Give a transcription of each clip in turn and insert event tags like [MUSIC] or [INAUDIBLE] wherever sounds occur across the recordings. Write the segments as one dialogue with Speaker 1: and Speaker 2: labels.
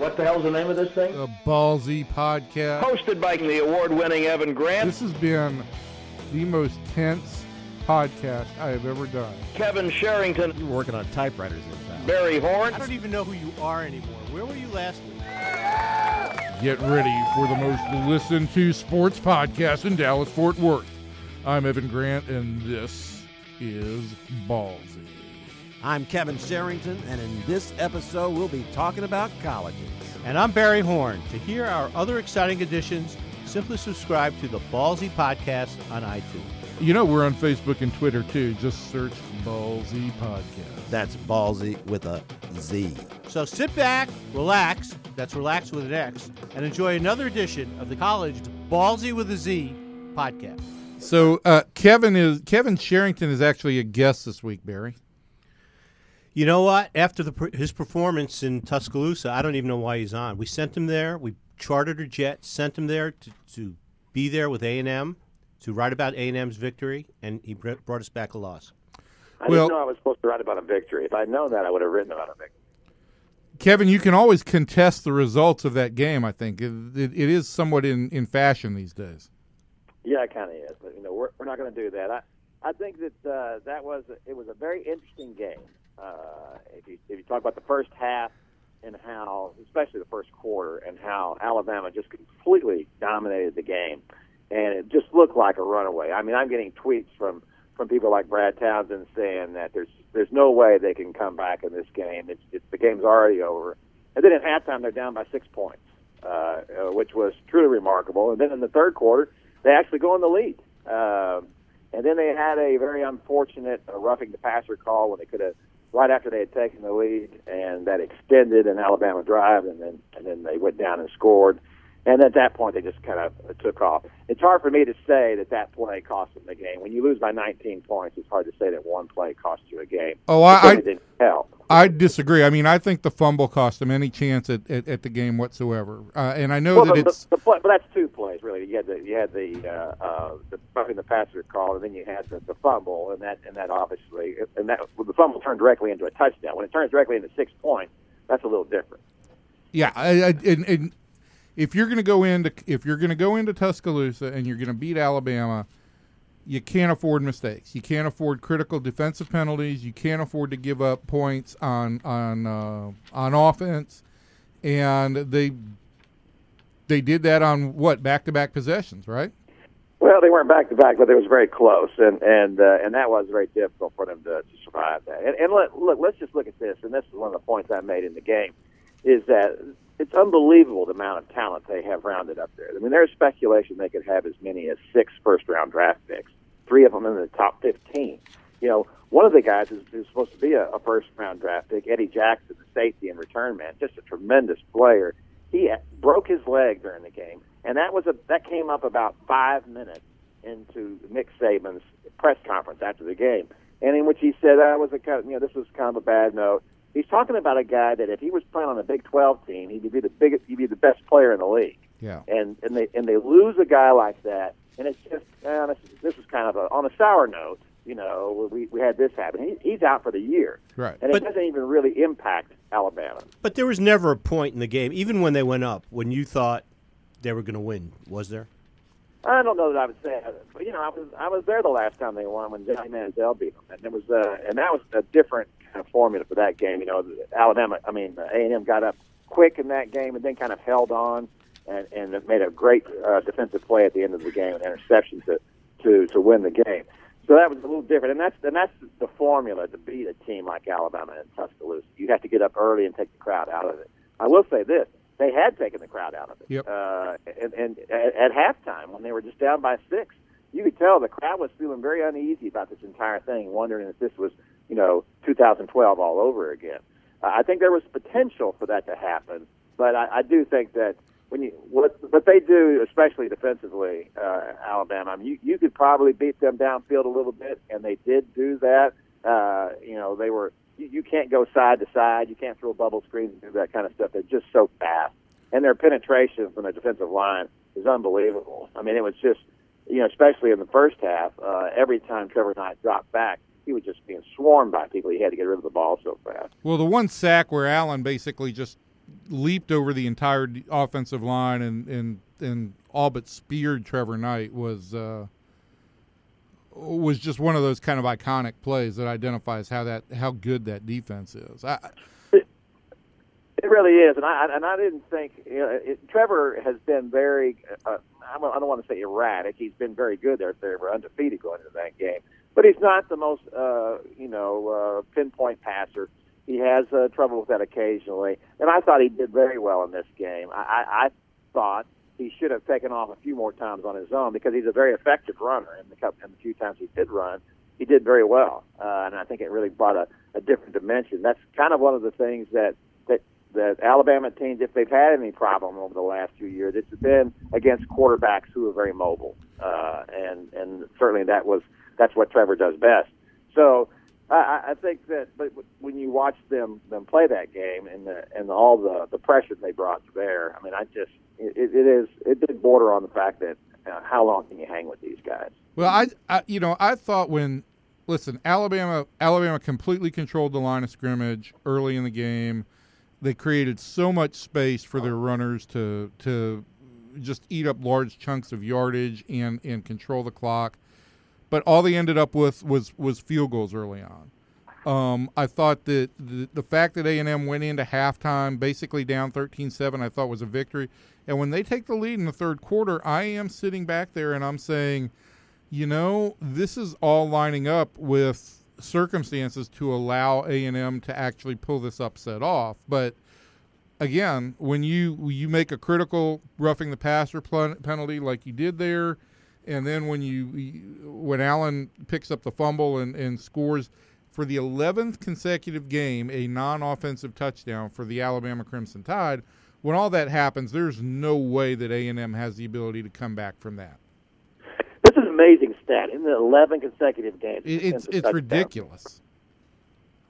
Speaker 1: What the hell's the name of this thing?
Speaker 2: The Ballzy Podcast.
Speaker 1: Hosted by the award-winning Evan Grant.
Speaker 2: This has been the most tense podcast I have ever done.
Speaker 1: Kevin Sherrington.
Speaker 3: You were working on typewriters in fact.
Speaker 1: Barry Horn.
Speaker 4: I don't even know who you are anymore. Where were you last week?
Speaker 2: Get ready for the most listened to sports podcast in Dallas Fort Worth. I'm Evan Grant, and this is Ballzy.
Speaker 3: I'm Kevin Sherrington, and in this episode, we'll be talking about colleges.
Speaker 4: And I'm Barry Horn. To hear our other exciting editions, simply subscribe to the Ballzy Podcast on iTunes.
Speaker 2: You know, we're on Facebook and Twitter too. Just search Ballzy Podcast.
Speaker 3: That's ballzy with a Z.
Speaker 4: So sit back, relax, that's relax with an X, and enjoy another edition of the College Ballzy with a Z podcast.
Speaker 2: So uh, Kevin is Kevin Sherrington is actually a guest this week, Barry.
Speaker 4: You know what? After the, his performance in Tuscaloosa, I don't even know why he's on. We sent him there. We chartered a jet, sent him there to, to be there with A and M to write about A and M's victory, and he br- brought us back a loss.
Speaker 5: I
Speaker 2: Well-
Speaker 5: didn't know I was supposed to write about a victory. If I'd known that, I would have written about a victory.
Speaker 2: Kevin, you can always contest the results of that game. I think it, it, it is somewhat in, in fashion these days.
Speaker 5: Yeah, it kind of is, but you know, we're we're not going to do that. I I think that uh, that was it was a very interesting game. Uh, if you if you talk about the first half and how, especially the first quarter, and how Alabama just completely dominated the game, and it just looked like a runaway. I mean, I'm getting tweets from from people like Brad Townsend saying that there's there's no way they can come back in this game. It's, it's the game's already over. And then at halftime, they're down by six points, uh, uh, which was truly remarkable. And then in the third quarter, they actually go in the lead. Um, and then they had a very unfortunate uh, roughing the passer call when they could have right after they had taken the lead, and that extended an Alabama drive, and then and then they went down and scored. And at that point, they just kind of took off. It's hard for me to say that that play cost them the game. When you lose by 19 points, it's hard to say that one play cost you a game.
Speaker 2: Oh, I-
Speaker 5: didn't help.
Speaker 2: I disagree. I mean, I think the fumble cost them any chance at, at, at the game whatsoever. Uh, and I know
Speaker 5: Well,
Speaker 2: that
Speaker 5: the,
Speaker 2: it's
Speaker 5: the, the play, but that's two plays really. You had the you had the uh, uh, the roughing the passer call, and then you had the, the fumble, and that and that obviously and that well, the fumble turned directly into a touchdown. When it turns directly into six points, that's a little different.
Speaker 2: yeah. I, I, and, and if you're going to go into if you're going to go into Tuscaloosa and you're going to beat Alabama, you can't afford mistakes. You can't afford critical defensive penalties. You can't afford to give up points on on uh, on offense. And they they did that on what back to back possessions, right?
Speaker 5: Well, they weren't back to back, but it was very close, and and uh, and that was very difficult for them to, to survive that. And, and let, look, let's just look at this, and this is one of the points I made in the game, is that it's unbelievable the amount of talent they have rounded up there. I mean, there's speculation they could have as many as six first round draft picks, three of them in the top 15. You know, one of the guys is, is supposed to be a, a first round draft pick, Eddie Jackson, the safety and return man, just a tremendous player. He broke his leg during the game, and that was a that came up about five minutes into Nick Saban's press conference after the game, and in which he said that was a kind of, you know this was kind of a bad note. He's talking about a guy that if he was playing on a Big 12 team, he'd be the biggest, he'd be the best player in the league
Speaker 2: Yeah.
Speaker 5: and and they and they lose a guy like that, and it's just man, this, is- this is kind of a, on a sour note. You know, we we had this happen. He, he's out for the year,
Speaker 2: Right.
Speaker 5: and
Speaker 4: But-
Speaker 5: it doesn't even really impact Alabama.
Speaker 4: But there was never a point in the game, even when they went up, when you thought they were going to win, was there?
Speaker 5: I don't know that I would say, that, but you know, I was I was there the last time they won when Johnny Manziel beat them, and it was uh, and that was a different kind of formula for that game. You know, Alabama, I mean A and M got up quick in that game and then kind of held on and and made a great uh, defensive play at the end of the game, an interception to to to win the game. So that was a little different, and that's and that's the formula to beat a team like Alabama and Tuscaloosa. You have to get up early and take the crowd out of it. I will say this: they had taken the crowd out of it.
Speaker 2: Yep.
Speaker 5: Uh, and, and at, at halftime, when they were just down by six, you could tell the crowd was feeling very uneasy about this entire thing, wondering if this was, you know, 2012 all over again. I think there was potential for that to happen, but I, I do think that when you what what they do, especially defensively, uh, Alabama, I mean, you you could probably beat them downfield a little bit, and they did do that. Uh, you know, they were you, you can't go side to side, you can't throw bubble screens and do that kind of stuff. They're just so fast, and their penetration from the defensive line is unbelievable. I mean, it was just you know, especially in the first half, uh, every time Trevor Knight dropped back, he was just being swarmed by people. He had to get rid of the ball so fast.
Speaker 2: Well, the one sack where Allen basically just leaped over the entire offensive line and and and all but speared Trevor Knight was uh, was just one of those kind of iconic plays that identifies how that how good that defense is. I,
Speaker 5: It really is, and I and I didn't think you know, it, Trevor has been very. Uh, I don't I don't want to say erratic. He's been very good there. They were undefeated going into that game, but he's not the most uh, you know uh, pinpoint passer. He has uh, trouble with that occasionally, and I thought he did very well in this game. I, I, thought he should have taken off a few more times on his own because he's a very effective runner. In the cup, in the few times he did run, he did very well, uh, and I think it really brought a, a different dimension. That's kind of one of the things that that that Alabama teams, if they've had any problem over the last few years, it's been against quarterbacks who are very mobile, uh, and and certainly that was that's what Trevor does best. So I, I think that, but when you watch them them play that game and the, and all the the pressure they brought to bear, I mean, I just it, it is it did border on the fact that uh, how long can you hang with these guys?
Speaker 2: Well, I, I, you know, I thought when, listen, Alabama, Alabama completely controlled the line of scrimmage early in the game. They created so much space for their runners to to just eat up large chunks of yardage and and control the clock. But all they ended up with was was field goals early on. Um, I thought that the, the fact that A and M went into halftime basically down 13-7, I thought was a victory. And when they take the lead in the third quarter, I am sitting back there and I'm saying, you know, this is all lining up with circumstances to allow A and M to actually pull this upset off. But again, when you you make a critical roughing the passer pl- penalty like you did there, and then when you when Allen picks up the fumble and, and scores for the 11th consecutive game a non-offensive touchdown for the Alabama Crimson Tide, when all that happens, there's no way that A&M has the ability to come back from that.
Speaker 5: This is an amazing stat in the 11 consecutive games.
Speaker 2: It, it's it's
Speaker 5: touchdown.
Speaker 2: ridiculous.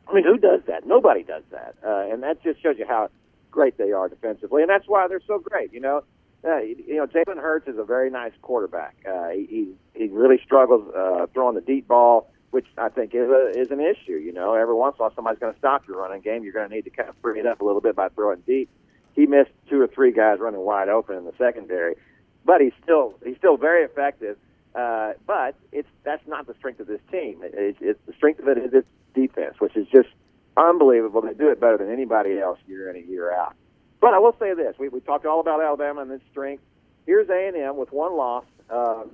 Speaker 5: I mean, who does that? Nobody does that, uh, and that just shows you how great they are defensively, and that's why they're so great. You know, uh, you know, Jalen Hurts is a very nice quarterback. Uh, he he really struggles uh, throwing the deep ball, which I think is a, is an issue. You know, every once in a while somebody's going to stop your running game. You're going to need to kind of free it up a little bit by throwing deep. He missed two or three guys running wide open in the secondary, but he's still he's still very effective. Uh, but it's that's not the strength of this team. It, it, it's the strength of it is its defense, which is just unbelievable. They do it better than anybody else year in and year out. But I will say this: we we talked all about Alabama and its strength. Here's A and M with one loss. Um,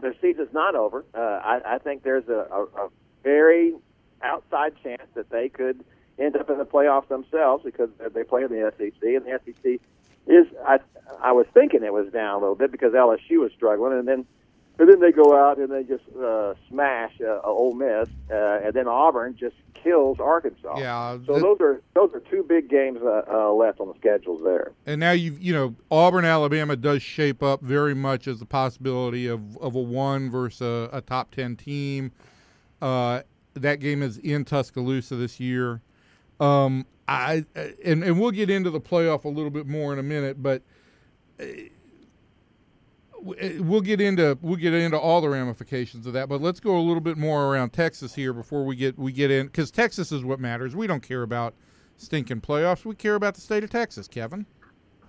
Speaker 5: their season's not over. Uh, I, I think there's a, a, a very outside chance that they could end up in the playoffs themselves because they play in the SEC, and the SEC is. I I was thinking it was down a little bit because LSU was struggling, and then and then they go out and they just uh, smash uh, Ole Miss, uh, and then Auburn just kills Arkansas.
Speaker 2: Yeah,
Speaker 5: So
Speaker 2: the-
Speaker 5: those are those are two big games uh, uh, left on the schedules there.
Speaker 2: And now you you know Auburn Alabama does shape up very much as a possibility of, of a one versus a, a top ten team. Uh, that game is in Tuscaloosa this year. Um, I and and we'll get into the playoff a little bit more in a minute, but uh, we'll get into we'll get into all the ramifications of that. But let's go a little bit more around Texas here before we get we get in because Texas is what matters. We don't care about stinking playoffs. We care about the state of Texas, Kevin.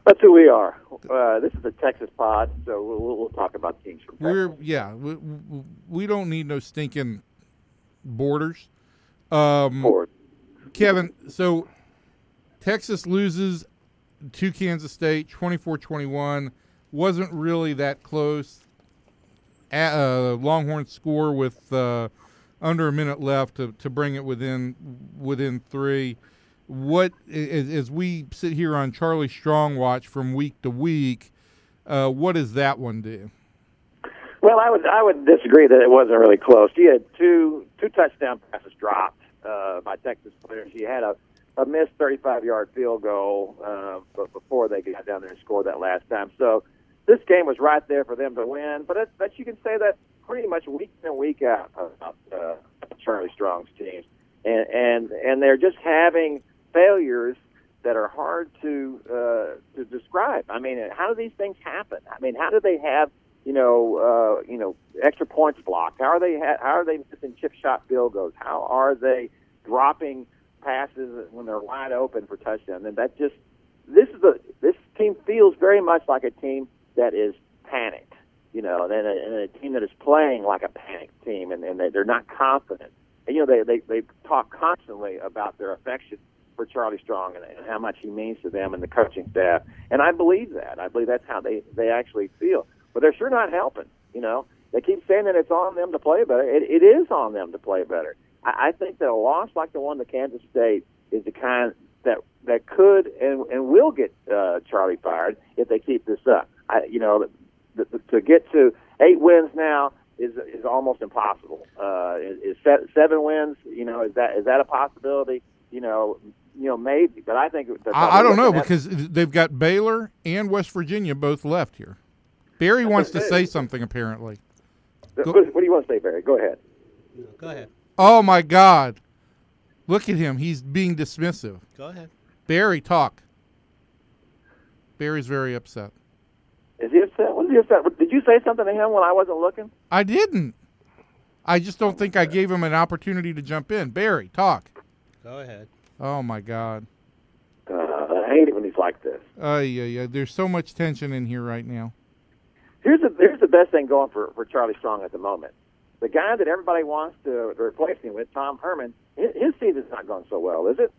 Speaker 5: That's who we are. Uh, this is a Texas pod, so we'll, we'll, talk about teams from Texas.
Speaker 2: We're yeah, we, we, don't need no stinking borders. Um. Kevin, so Texas loses to Kansas State 24-21. Wasn't really that close. Uh, Longhorns score with uh, under a minute left to, to bring it within within three. What as, we sit here on Charlie Strong watch from week to week, uh, what does that one do?
Speaker 5: Well, I would I would disagree that it wasn't really close. You had two two touchdown passes dropped uh, by Texas players. He had a, a missed 35 yard field goal uh, before they got down there and scored that last time. So this game was right there for them to win. But it, but you can say that pretty much week in week out about uh, Charlie Strong's teams, and and and they're just having failures that are hard to uh, to describe. I mean, how do these things happen? I mean, how do they have you know uh, you know extra points blocked? How are they ha- how are they missing chip shot field goals? How are they dropping passes when they're wide open for touchdown? And that just this is a this team feels very much like a team that is panicked, you know, and a, and a team that is playing like a panicked team, and, and they, they're not confident. And you know, they, they they talk constantly about their affection for Charlie Strong and, and how much he means to them and the coaching staff, and I believe that. I believe that's how they they actually feel. But they're sure not helping. You know, they keep saying that it's on them to play better. It, it is on them to play better. I, I think that a loss like the one to Kansas State is the kind that that could and, and will get uh, Charlie fired if they keep this up. I, you know, the, the, to get to eight wins now is is almost impossible. Uh, is, is seven wins? You know, is that is that a possibility? You know, you know maybe, but I think
Speaker 2: I, I don't know
Speaker 5: looking at-
Speaker 2: because they've got Baylor and West Virginia both left here. Barry wants to say something apparently.
Speaker 5: what, what do you want to say, Barry? Go ahead.
Speaker 4: Go ahead.
Speaker 2: Oh my God! Look at him. He's being dismissive.
Speaker 4: Go ahead.
Speaker 2: Barry, talk. Barry's very upset.
Speaker 5: Is he upset? Was he upset? Did you say something to him when I wasn't looking?
Speaker 2: I didn't. I just don't think I gave him an opportunity to jump in. Barry, talk.
Speaker 4: Go ahead.
Speaker 2: Oh my God.
Speaker 5: Uh, I hate it when he's like this.
Speaker 2: Uh, yeah, yeah. There's so much tension in here right now.
Speaker 5: Here's the here's the best thing going for for Charlie Strong at the moment. The guy that everybody wants to, to replace him with, Tom Herman, his, his season's not going so well, is it?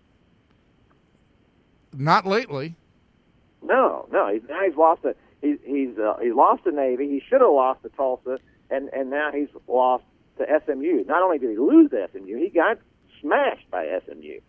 Speaker 2: Not lately.
Speaker 5: No, no. He's now he's lost a he's uh, he lost to Navy. He should have lost to Tulsa, and and now he's lost to SMU. Not only did he lose to SMU, he got smashed by SMU.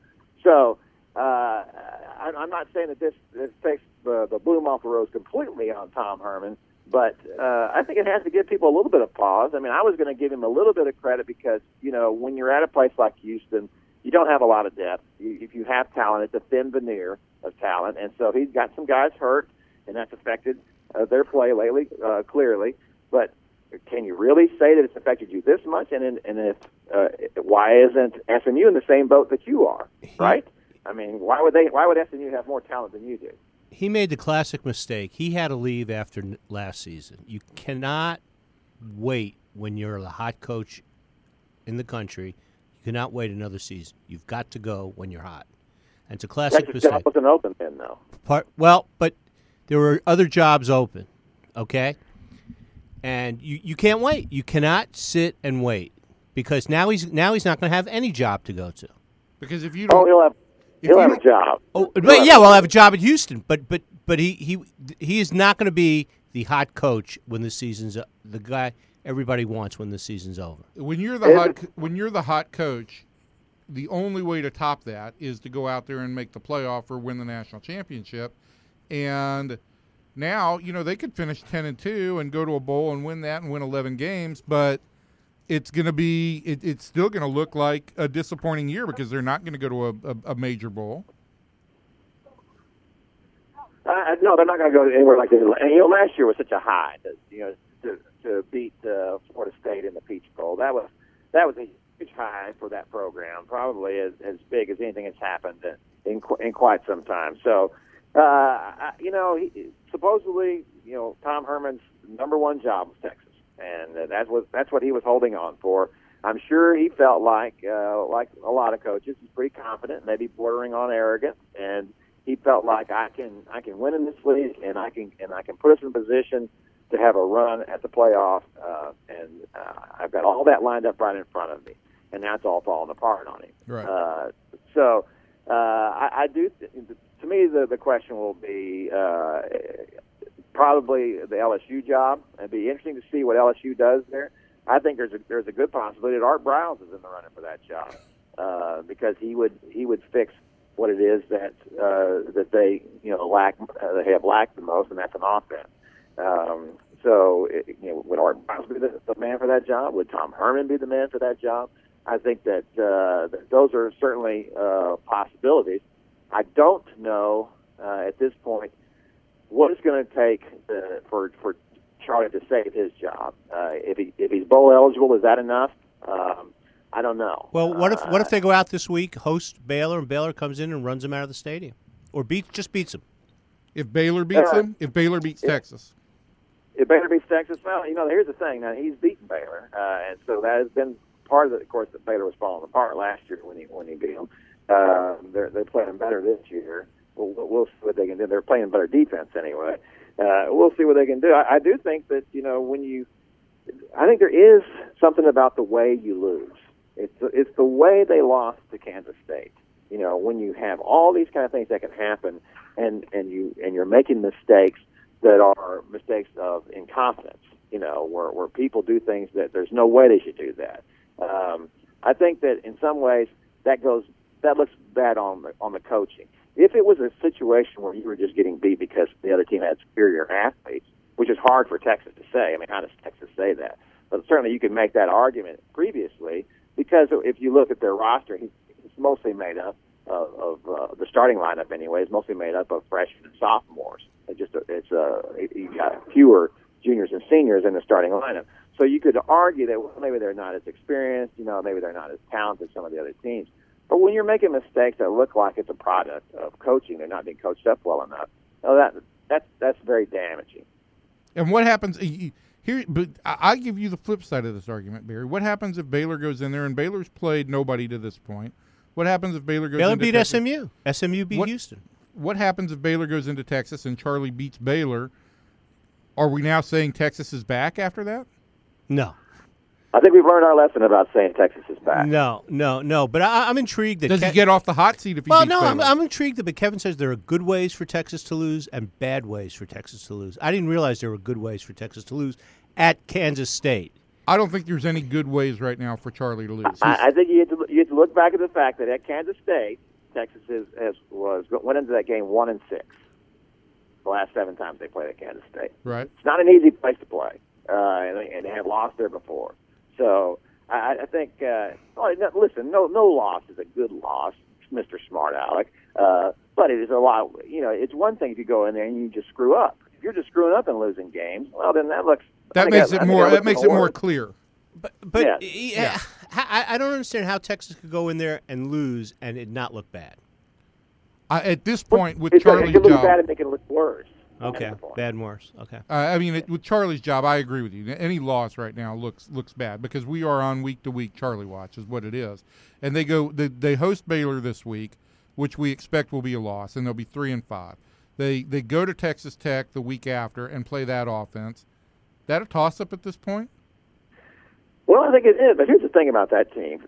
Speaker 5: So uh, I, I'm not saying that this this takes the the bloom off the rose completely on Tom Herman, but uh, I think it has to give people a little bit of pause. I mean, I was going to give him a little bit of credit because you know when you're at a place like Houston, you don't have a lot of depth. You, if you have talent, it's a thin veneer of talent, and so he's got some guys hurt, and that's affected uh, their play lately, uh, clearly. But can you really say that it's affected you this much? And in, and if uh, why isn't SMU in the same boat that you are? Right? I mean, why would they? Why would SMU have more talent than you do?
Speaker 4: He made the classic mistake. He had to leave after last season. You cannot wait when you're the hot coach in the country. You cannot wait another season. You've got to go when you're hot. And it's a classic
Speaker 5: Texas
Speaker 4: mistake.
Speaker 5: job wasn't open then, though.
Speaker 4: Part, well, but there were other jobs open, okay? And you, you can't wait. You cannot sit and wait because now he's now he's not going to have any job to go to.
Speaker 2: Because if you
Speaker 5: Oh,
Speaker 2: don't,
Speaker 5: he'll have
Speaker 2: If
Speaker 5: he'll
Speaker 2: you oh,
Speaker 5: have a job.
Speaker 4: Oh, but yeah, well, I'll have a job at Houston, but but but he he he is not going to be the hot coach when the season's the guy everybody wants when the season's over.
Speaker 2: when you're the hot when you're the hot coach, the only way to top that is to go out there and make the playoff or win the national championship. And now, you know, they could finish 10 and 2 and go to a bowl and win that and win 11 games, but it's going to be it, it's still going to look like a disappointing year because they're not going to go to a, a, a major bowl.
Speaker 5: Uh, no, they're not going to go anywhere like this. And you know, last year was such a high. You know, to to beat uh, Florida State in the Peach Bowl. That was that was a huge high for that program. Probably as as big as anything that's happened in qu- in quite some time. So, uh, you know, he, supposedly, you know, Tom Herman's number one job was Texas, and uh, that was that's what he was holding on for. I'm sure he felt like, uh, like a lot of coaches, he's pretty confident, maybe bordering on arrogant, and he felt like I can I can win in this league and I can and I can put us in position to have a run at the playoff uh, and uh, I've got all that lined up right in front of me and that's all falling apart on him.
Speaker 2: Right.
Speaker 5: Uh, so uh, I, I do. Th- to me, the the question will be uh, probably the LSU job. It'd be interesting to see what LSU does there. I think there's a there's a good possibility that Art Briles is in the running for that job uh, because he would he would fix what it is that uh, that they you know lack uh, they have lacked the most, and that's an offense. Um, so it, you know, would Art Briles be the, the man for that job? Would Tom Herman be the man for that job? I think that uh, th- those are certainly uh, possibilities. I don't know uh, at this point what it's going to take uh, for for Charlie to save his job. Uh, if he if he's bowl eligible, is that enough? Um, I don't know.
Speaker 4: Well, what if what
Speaker 5: Uh,
Speaker 4: if they go out this week, host Baylor, and Baylor comes in and runs them out of the stadium, or beat just beats them?
Speaker 2: If Baylor beats
Speaker 5: Uh,
Speaker 2: them, if Baylor beats Texas,
Speaker 5: If Baylor beats Texas, well, you know, here's the thing. Now he's beaten Baylor, uh, and so that has been part of it. Of course, that Baylor was falling apart last year when he when he beat them. Uh, they're they're playing better this year, we'll, we'll we'll see what they can do. They're playing better defense anyway. Uh, we'll see what they can do. I, I do think that you know when you, I think there is something about the way you lose. It's it's the way they lost to Kansas State. You know when you have all these kind of things that can happen, and and you and you're making mistakes that are mistakes of incompetence. You know where where people do things that there's no way they should do that. Um, I think that in some ways that goes that looks bad on the on the coaching. If it was a situation where you were just getting beat because the other team had superior athletes, which is hard for Texas to say. I mean, how does Texas say that? But certainly you could make that argument previously because if you look at their roster, it's mostly made up of, of uh, the starting lineup anyway. Is mostly made up of freshmen and sophomores. It just it's uh, you got fewer juniors and seniors in the starting lineup. So you could argue that well, maybe they're not as experienced, you know, maybe they're not as talented as some of the other teams. But when you're making mistakes that look like it's a product of coaching, they're not being coached up well enough. Oh, that that's that's very damaging.
Speaker 2: And what happens here? But I give you the flip side of this argument, Barry. What happens if Baylor goes in there and Baylor's played nobody to this point? What happens if Baylor goes?
Speaker 4: Baylor
Speaker 2: into
Speaker 4: beat
Speaker 2: Texas?
Speaker 4: SMU. SMU beat
Speaker 2: What-
Speaker 4: Houston.
Speaker 2: What happens if Baylor goes into Texas and Charlie beats Baylor? Are we now saying Texas is back after that?
Speaker 4: No,
Speaker 5: I think we've learned our lesson about saying Texas is back.
Speaker 4: no, no, no. But I, I'm intrigued that
Speaker 2: Does
Speaker 4: Ke-
Speaker 2: he get off the hot seat if he
Speaker 4: Well,
Speaker 2: beats
Speaker 4: no, I'm, I'm intrigued that. But Kevin says there are good ways for Texas to lose and bad ways for Texas to lose. I didn't realize there were good ways for Texas to lose at Kansas State.
Speaker 2: I don't think there's any good ways right now for Charlie to lose.
Speaker 5: I, I think you have, to, you have to look back at the fact that at Kansas State, Texas is, has was went into that game one and six. The last seven times they played at Kansas State.
Speaker 2: right.
Speaker 5: It's not an easy place to play, uh, and, and they have lost there before. So I, I think, uh, well, listen, no no loss is a good loss, Mister Smart Alec. Uh, but it is a lot. You know, it's one thing if you go in there and you just screw up. If you're just screwing up and losing games, well, then that looks
Speaker 2: That makes
Speaker 5: I
Speaker 2: it
Speaker 5: think
Speaker 2: more.
Speaker 5: looks
Speaker 2: That makes it more clear.
Speaker 4: But but
Speaker 5: Yeah.
Speaker 4: yeah, I, I don't understand how Texas could go in there and lose and it not look bad.
Speaker 2: I, at this point, with
Speaker 5: It's like
Speaker 2: Charlie's
Speaker 5: it could look
Speaker 2: job,
Speaker 5: bad and make it look worse.
Speaker 4: Okay,
Speaker 5: That's the point.
Speaker 4: bad and worse. Okay.
Speaker 2: Uh, I mean, it, with Charlie's job, I agree with you. Any loss right now looks looks bad because we are on week to week Charlie watch is what it is, and they go they, they host Baylor this week, which we expect will be a loss, and they'll be three and five. They they go to Texas Tech the week after and play that offense. That a toss up at this point?
Speaker 5: Well, I think it is. But here's the thing about that team.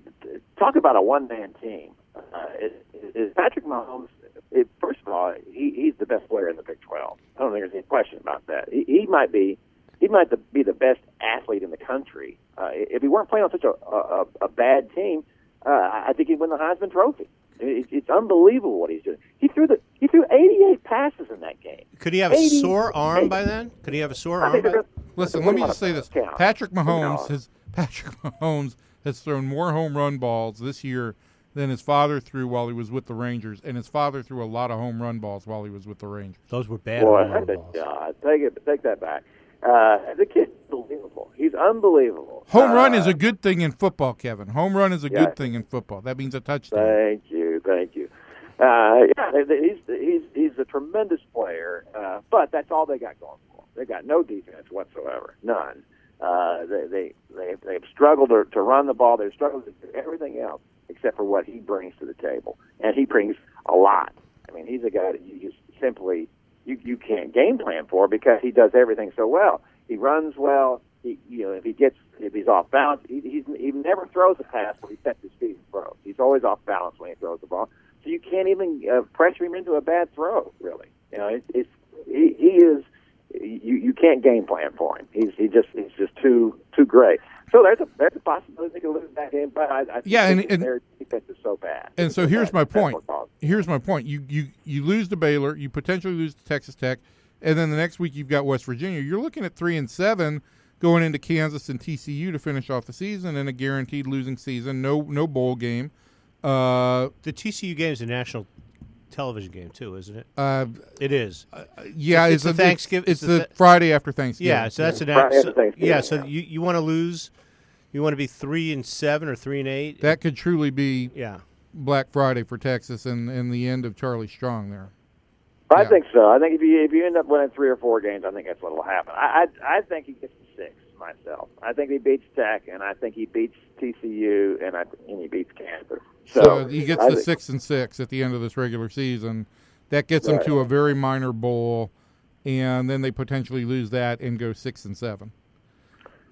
Speaker 5: Talk about a one-man team. Uh, is, is Patrick Mahomes? It, first of all, he, he's the best player in the Big 12. I don't think there's any question about that. He, he might be. He might be the best athlete in the country. Uh, if he weren't playing on such a, a, a bad team, uh, I think he'd win the Heisman Trophy. It, it's unbelievable what he's doing. He threw the he threw 88 passes in that game.
Speaker 4: Could he have a sore arm by then? Could he have a sore arm by
Speaker 5: they're
Speaker 4: then?
Speaker 5: gonna-
Speaker 2: Listen, let me just say this:
Speaker 5: count.
Speaker 2: Patrick
Speaker 5: Who
Speaker 2: Mahomes
Speaker 5: knows?
Speaker 2: has [LAUGHS] Patrick Mahomes has thrown more home run balls this year than his father threw while he was with the Rangers, and his father threw a lot of home run balls while he was with the Rangers.
Speaker 4: Those were bad
Speaker 5: Boy,
Speaker 4: home run
Speaker 5: I
Speaker 4: balls.
Speaker 5: God, take it, take that back. Uh, the kid's unbelievable. He's unbelievable.
Speaker 2: Home run
Speaker 5: Uh,
Speaker 2: is a good thing in football, Kevin. Home run is a
Speaker 5: Yeah.
Speaker 2: good thing in football. That means a touchdown.
Speaker 5: Thank you, thank you. Uh, yeah, they- they- he's he's he's a tremendous player, uh, but that's all they got going for them. They got no defense whatsoever, none. Uh, they they they they've struggled to, to run the ball. They've struggled to do everything else except for what he brings to the table, and he brings a lot. I mean, he's a guy that you just simply you you can't game plan for because he does everything so well. He runs well. He you know if he gets if he's off balance, he he's, he never throws a pass where he sets his feet and throws. He's always off balance when he throws the ball. So you can't even uh, pressure him into a bad throw. Really, you know, it's, it's he, he is you you can't game plan for him. He's he just he's just too too great. So there's a there's a possibility they could lose that game, but I, I think
Speaker 2: Yeah, and- and-
Speaker 5: their defense is so bad.
Speaker 2: And so
Speaker 5: It's
Speaker 2: here's
Speaker 5: bad.
Speaker 2: my point.
Speaker 5: what caused it.
Speaker 2: Here's my point. You you you lose to Baylor, you potentially lose to Texas Tech, and then the next week you've got West Virginia. You're looking at three and seven going into Kansas and TCU to finish off the season, and a guaranteed losing season. No no bowl game. Uh,
Speaker 4: The TCU game is a national television game too, isn't it?
Speaker 2: uh,
Speaker 4: It is.
Speaker 2: yeah,
Speaker 4: It's
Speaker 2: it's,
Speaker 4: the
Speaker 2: a
Speaker 4: Thanksgiving-
Speaker 2: It's,
Speaker 4: it's the
Speaker 2: the
Speaker 4: th-
Speaker 2: Friday after Thanksgiving.
Speaker 4: yeah, so that's an
Speaker 5: Friday
Speaker 4: so,
Speaker 5: after Thanksgiving,
Speaker 4: yeah. So
Speaker 5: yeah.
Speaker 4: you you want to lose? You want to be three and seven or three and eight?
Speaker 2: that could truly be
Speaker 4: yeah.
Speaker 2: Black Friday for Texas and, and the end of Charlie Strong there.
Speaker 5: I
Speaker 2: Yeah.
Speaker 5: think so. I think if you if you end up winning three or four games, I think that's what will happen. I I, I think he gets to six myself. I think he beats Tech, and I think he beats TCU, and I and he beats Kansas. So,
Speaker 2: So he gets
Speaker 5: I
Speaker 2: the
Speaker 5: think-
Speaker 2: six and six at the end of this regular season. That gets them to a very minor bowl, and then they potentially lose that and go six and seven.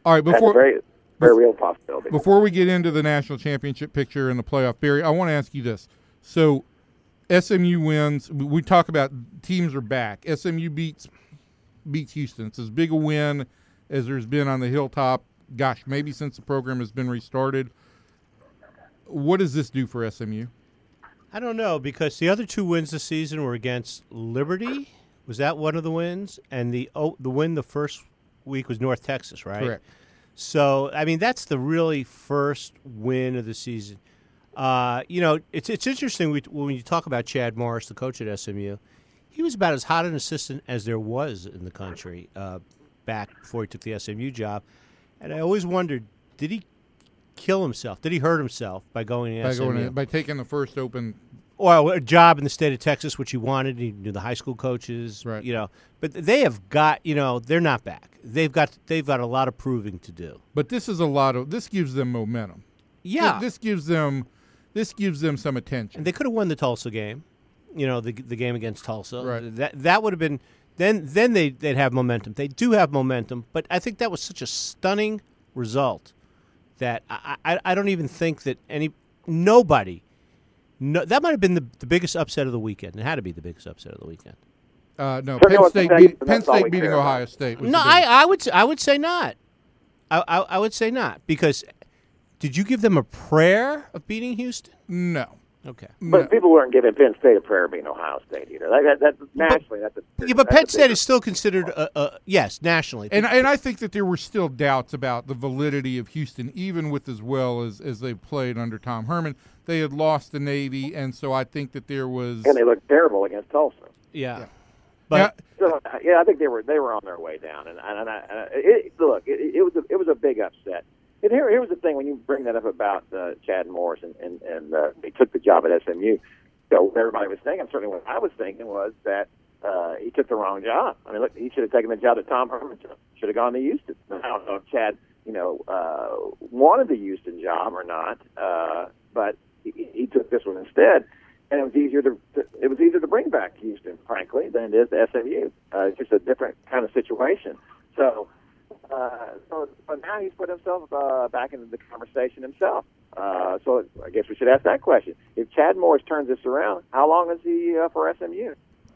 Speaker 2: All right, before
Speaker 5: very, very real possibility.
Speaker 2: before we get into the national championship picture and the playoff, Barry, I want to ask you this. So, SMU wins. we- We talk about teams are back. SMU beats beats Houston. It's as big a win as there's been on the hilltop. Gosh, maybe since the program has been restarted. What does this do for SMU?
Speaker 4: I don't know because the other two wins this season were against Liberty. Was that one of the wins? And the oh, the win the first week was North Texas, right?
Speaker 2: Correct.
Speaker 4: So I mean that's the really first win of the season. Uh, you know, it's it's interesting when you talk about Chad Morris, the coach at SMU. He was about as hot an assistant as there was in the country uh, back before he took the SMU job, and I always wondered, did he kill himself? Did he hurt himself by going to
Speaker 2: By
Speaker 4: SMU?
Speaker 2: going in- by taking the first open
Speaker 4: well, a job in the state of Texas, which he wanted. He knew the high school coaches,
Speaker 2: Right.
Speaker 4: You know, but they have got, you know, they're not back. They've got, they've got a lot of proving to do.
Speaker 2: But this is a lot of this gives them momentum.
Speaker 4: Yeah,
Speaker 2: This gives them this gives them some attention.
Speaker 4: and they could have won the Tulsa game. You know, the the game against Tulsa.
Speaker 2: Right.
Speaker 4: That that would have been then. Then they they'd have momentum. They do have momentum, but I think that was such a stunning result that I I, I don't even think that any nobody. No, that might have been the, the biggest upset of the weekend. It had to be the biggest upset of the weekend.
Speaker 2: Uh, no,
Speaker 5: Sure,
Speaker 2: Penn State,
Speaker 5: that's-
Speaker 2: beat, Penn State beating
Speaker 5: care about.
Speaker 2: Ohio State. Was
Speaker 4: No,
Speaker 2: the
Speaker 4: I, I would s- I would say not. I, I I would say not because did you give them a prayer of beating Houston?
Speaker 2: no.
Speaker 4: Okay.
Speaker 5: But
Speaker 2: No.
Speaker 5: people weren't giving Penn State a prayer being Ohio State either. That, that, that nationally, that's a
Speaker 4: Yeah, but
Speaker 5: that's
Speaker 4: Penn
Speaker 5: a
Speaker 4: State is still considered a, a yes nationally.
Speaker 2: And and I think that there were still doubts about the validity of Houston, even with as well as as they played under Tom Herman. They had lost the Navy, and so I think that there was.
Speaker 5: and they looked terrible against Tulsa.
Speaker 4: yeah.
Speaker 2: Yeah.
Speaker 4: But
Speaker 5: So yeah, I think they were they were on their way down, and and, and, I, and I- it, look, it, it was a, it was a big upset. And here here was the thing when you bring that up about uh, Chad Morris and and, and uh, he took the job at SMU. So what everybody was thinking, certainly what I was thinking was that uh, he took the wrong job. I mean, look, he should have taken the job that Tom Herman. Should have gone to Houston. I don't know if Chad, you know, uh, wanted the Houston job or not, uh, but he, he took this one instead and it was easier to it was easier to bring back Houston, frankly, than it is to SMU. Uh, it's just a different kind of situation. So, now he's put himself uh, back into the conversation himself. Uh, so I guess we should ask that question: If Chad Morris turns this around, how long is he uh, for SMU?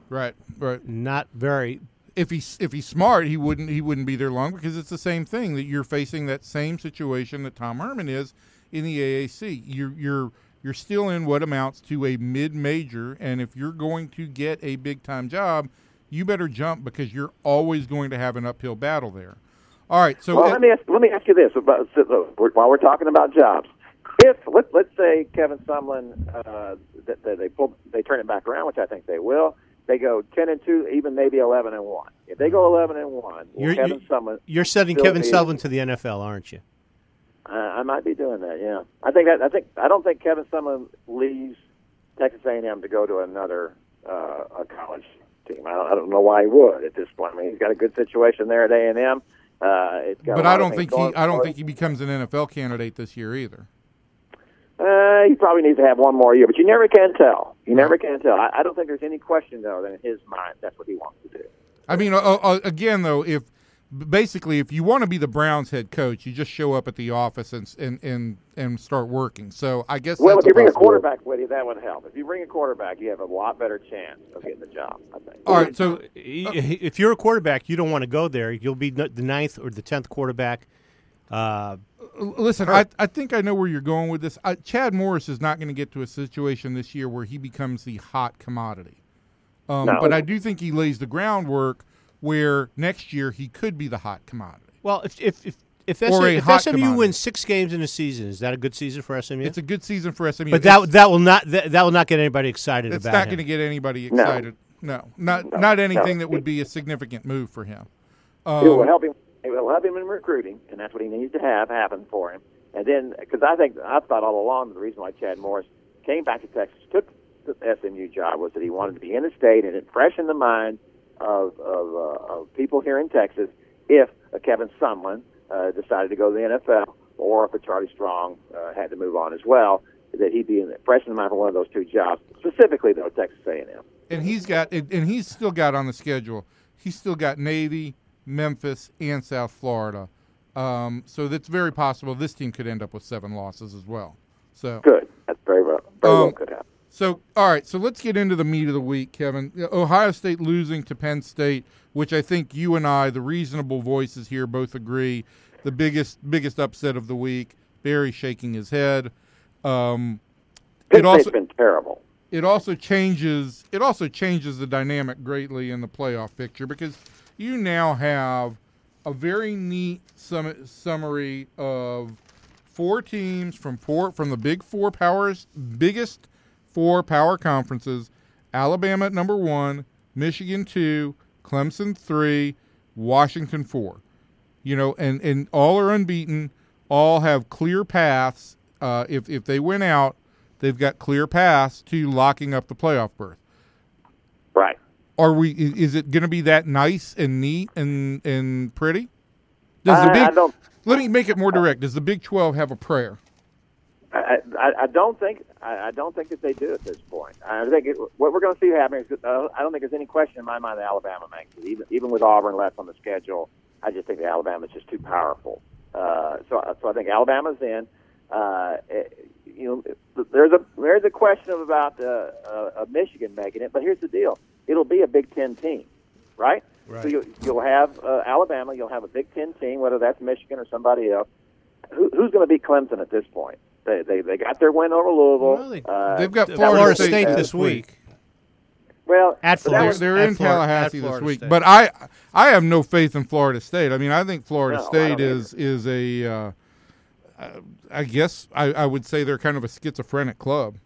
Speaker 2: right, right.
Speaker 4: not very.
Speaker 2: If he's if he's smart, he wouldn't he wouldn't be there long because it's the same thing that you're facing that same situation that Tom Herman is in the AAC. You're you're you're still in what amounts to a mid major, and if you're going to get a big time job, you better jump because you're always going to have an uphill battle there. All right, so
Speaker 5: Well, let me ask, let me ask you this about while we're talking about jobs. If let, let's say Kevin Sumlin uh, that, that they pull they turn it back around, which I think they will. They go ten and two, even maybe eleven and one. If they go eleven and one,
Speaker 4: You're-
Speaker 5: Kevin
Speaker 4: you-
Speaker 5: Sumlin
Speaker 4: You're sending Kevin
Speaker 5: be-
Speaker 4: Sumlin to the NFL, aren't you?
Speaker 5: Uh, I might be doing that. Yeah, I think that. I think I don't think Kevin Sumlin leaves Texas A&M to go to another uh, a college team. I don't, I don't know why he would at this point. I mean, he's got a good situation there at A&M. Uh, it's got
Speaker 2: but I don't think he I don't think he becomes an NFL candidate this year either.
Speaker 5: Uh, he probably needs to have one more year, but you never can tell. You never can tell. I, I don't think there's any question though that in his mind that's what he wants to do.
Speaker 2: I mean, uh, uh, again, though, if basically if you want to be the Browns head coach, you just show up at the office and and and, and start working. So I guess
Speaker 5: Well,
Speaker 2: that's
Speaker 5: if you bring a
Speaker 2: possibility.
Speaker 5: quarterback with you, that would help. If you bring a quarterback, you have a lot better chance of getting the job. I think.
Speaker 2: All right, so
Speaker 4: If you're a quarterback, you don't want to go there. You'll be the ninth or the tenth quarterback. Uh,
Speaker 2: Listen, I, I think I know where you're going with this. I, Chad Morris is not going to get to a situation this year where he becomes the hot commodity. Um,
Speaker 5: No.
Speaker 2: But I do think he lays the groundwork where next year he could be the hot commodity.
Speaker 4: well, if if if if,
Speaker 2: Or a
Speaker 4: if
Speaker 2: hot
Speaker 4: SMU
Speaker 2: commodity.
Speaker 4: wins six games in a season, is that a good season for SMU?
Speaker 2: It's a good season for SMU.
Speaker 4: but
Speaker 2: It's-
Speaker 4: that that will not that, that will not get anybody excited
Speaker 2: It's
Speaker 4: about
Speaker 2: not going to get anybody excited. No, not
Speaker 5: No,
Speaker 2: not anything
Speaker 5: no.
Speaker 2: that would be a significant move for him.
Speaker 5: it will
Speaker 2: Um,
Speaker 5: help him. It will help him in recruiting, and that's what he needs to have happen for him. And then, because I think I thought all along the reason why Chad Morris came back to Texas, took the SMU job, was that he wanted to be in the state and it fresh in the mind of of, uh, of people here in Texas. If a Kevin Sumlin uh, decided to go to the NFL, or if a Charlie Strong uh, had to move on as well, that he'd be in the fresh in mind for one of those two jobs. Specifically, though, Texas A&M.
Speaker 2: and he's got and he's still got on the schedule. He's still got Navy, Memphis, and South Florida. Um, so that's very possible. This team could end up with seven losses as well. So
Speaker 5: Good. That's very well. Very well
Speaker 2: Um,
Speaker 5: could happen.
Speaker 2: So, all right. So let's get into the meat of the week, Kevin. Ohio State losing to Penn State, which I think you and I, the reasonable voices here, both agree, the biggest biggest upset of the week. Barry shaking his head. Um,
Speaker 5: Penn
Speaker 2: it also
Speaker 5: State's been terrible.
Speaker 2: it also changes it also changes the dynamic greatly in the playoff picture because you now have a very neat sum- summary of four teams from four from the big four powers biggest four power conferences alabama at number one michigan two clemson three washington four. You know and and all are unbeaten all have clear paths. Uh, if if they win out they've got clear paths to locking up the playoff berth.
Speaker 5: Right.
Speaker 2: are we is it going to be that nice and neat and and pretty? Does the big
Speaker 5: I don't.
Speaker 2: let me make it more direct. Does the big 12 have a prayer
Speaker 5: I, I, I don't think I, I don't think that they do at this point. I think it, what we're going to see happen is uh, I don't think there's any question in my mind that Alabama makes it. Even even with Auburn left on the schedule, I just think that Alabama's just too powerful. Uh, so so I think Alabama's in. Uh, it, you know, there's a there's a question of about uh, uh, Michigan making it, but here's the deal: it'll be a Big Ten team, right?
Speaker 4: Right.
Speaker 5: So you, you'll have uh, Alabama, you'll have a Big Ten team, whether that's Michigan or somebody else. Who, who's going to beat Clemson at this point? They, they they got their win over Louisville.
Speaker 4: Well, they-
Speaker 5: uh,
Speaker 2: they've got
Speaker 4: Florida,
Speaker 2: Florida
Speaker 4: State,
Speaker 2: State
Speaker 4: this week.
Speaker 5: well
Speaker 4: At
Speaker 5: but that
Speaker 2: they're,
Speaker 5: was-
Speaker 4: Florida
Speaker 2: they're
Speaker 4: at
Speaker 2: in
Speaker 4: Florida-
Speaker 2: Tallahassee
Speaker 4: at
Speaker 2: this week
Speaker 4: State.
Speaker 2: but I I have no faith in Florida State I mean I think Florida
Speaker 5: No,
Speaker 2: State
Speaker 5: don't
Speaker 2: is is a uh, uh, I guess I, I would say they're kind of a schizophrenic club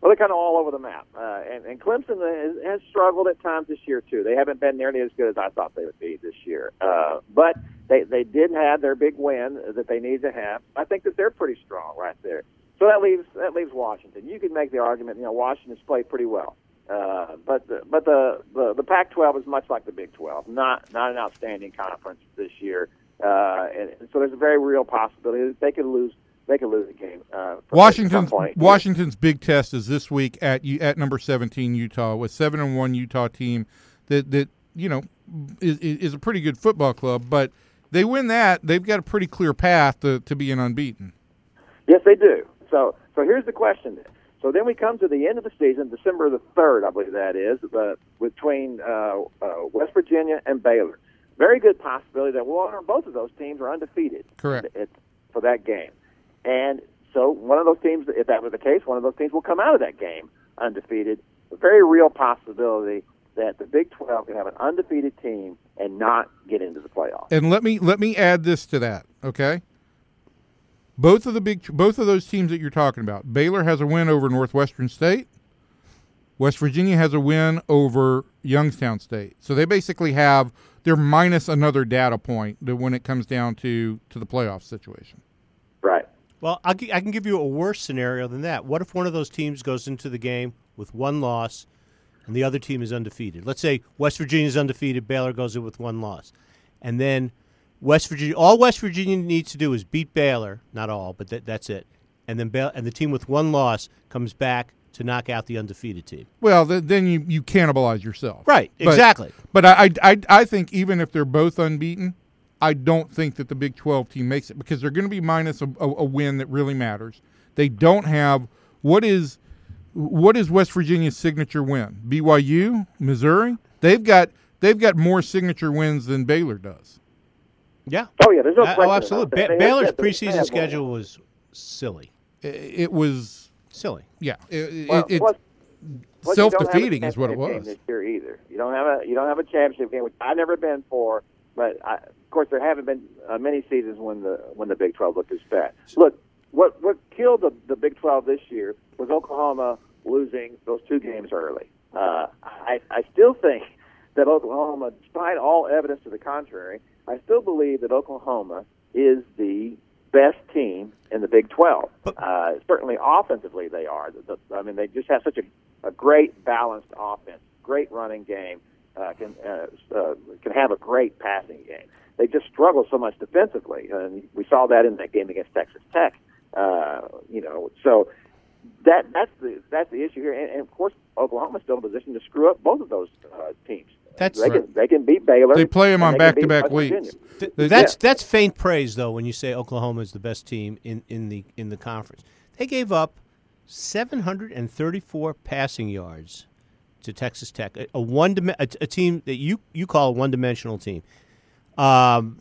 Speaker 5: Well, they're kind of all over the map, uh, and, and Clemson has, has struggled at times this year too. They haven't been nearly as good as I thought they would be this year, uh, but they they did have their big win that they need to have. I think that they're pretty strong right there. So that leaves that leaves Washington. You could make the argument, you know, Washington's played pretty well, uh, but the, but the, the the Pac-12 is much like the Big 12, not not an outstanding conference this year, uh, and, and so there's a very real possibility that they could lose they could lose a game. Uh,
Speaker 2: Washington's. Washington's big test is this week at at number 17 Utah with 7 and 1 Utah team that that you know is, is a pretty good football club but they win that they've got a pretty clear path to, to being unbeaten.
Speaker 5: Yes, they do. So, so here's the question. Then. So then we come to the end of the season, December the third, I believe that is, uh, between uh, uh, West Virginia and Baylor. Very good possibility that one or both of those teams are undefeated.
Speaker 2: Correct.
Speaker 5: At, for that game, and so one of those teams, if that were the case, one of those teams will come out of that game undefeated. A very real possibility that the Big 12 could have an undefeated team and not get into the playoffs.
Speaker 2: And let me let me add this to that, okay? Both of the big both of those teams that you're talking about. Baylor has a win over Northwestern State. West Virginia has a win over Youngstown State. So they basically have they're minus another data point when it comes down to to the playoff situation.
Speaker 5: Right.
Speaker 4: Well, I'll, I can give you a worse scenario than that. What if one of those teams goes into the game with one loss and the other team is undefeated? Let's say West Virginia is undefeated, Baylor goes in with one loss. And then West Virginia, all West Virginia needs to do is beat Baylor, not all, but that, that's it. And then Baylor, and the team with one loss comes back to knock out the undefeated team.
Speaker 2: Well, th- then you, you cannibalize yourself.
Speaker 4: Right,
Speaker 2: But-
Speaker 4: exactly.
Speaker 2: But I, I, I, I think even if they're both unbeaten, I don't think that the Big 12 team makes it because they're going to be minus a, a, a win that really matters. They don't have what is what is West Virginia's signature win? BYU, Missouri. They've got they've got more signature wins than Baylor does.
Speaker 4: Yeah.
Speaker 5: Oh yeah, there's no
Speaker 4: Uh, oh, absolutely. Ba- Baylor's
Speaker 5: they
Speaker 4: preseason schedule was silly.
Speaker 2: I- It was
Speaker 4: Silly.
Speaker 2: yeah, it,
Speaker 5: Well,
Speaker 2: it,
Speaker 5: plus- plus you don't have a
Speaker 2: self-defeating is what it was.
Speaker 5: This year either, you don't have a you don't have a championship game, which I've never been for. But I, of course, there haven't been uh, many seasons when the when the Big 12 looked as bad. Look, what what killed the, the Big 12 this year was Oklahoma losing those two games early. Uh, I I still think that Oklahoma, despite all evidence to the contrary, I still believe that Oklahoma is the best team in the Big 12. Uh, certainly offensively, they are. The, the, I mean, they just have such a, a great balanced offense, great running game, uh, can uh, uh, can have a great passing game. They just struggle so much defensively, and we saw that in that game against Texas Tech Uh, you know, so that that's the that's the issue here, and, and of course Oklahoma's still in a position to screw up both of those uh, teams.
Speaker 4: That's-
Speaker 5: they can they can beat Baylor.
Speaker 2: They play
Speaker 5: them
Speaker 2: on
Speaker 5: they can beat
Speaker 2: back-to-back weeks.
Speaker 4: Th- that's
Speaker 5: Yeah.
Speaker 4: that's faint praise though when you say Oklahoma is the best team in, in the in the conference. They gave up 734 passing yards to Texas Tech, a, a one dim- a, a team that you you call a one dimensional team. Um,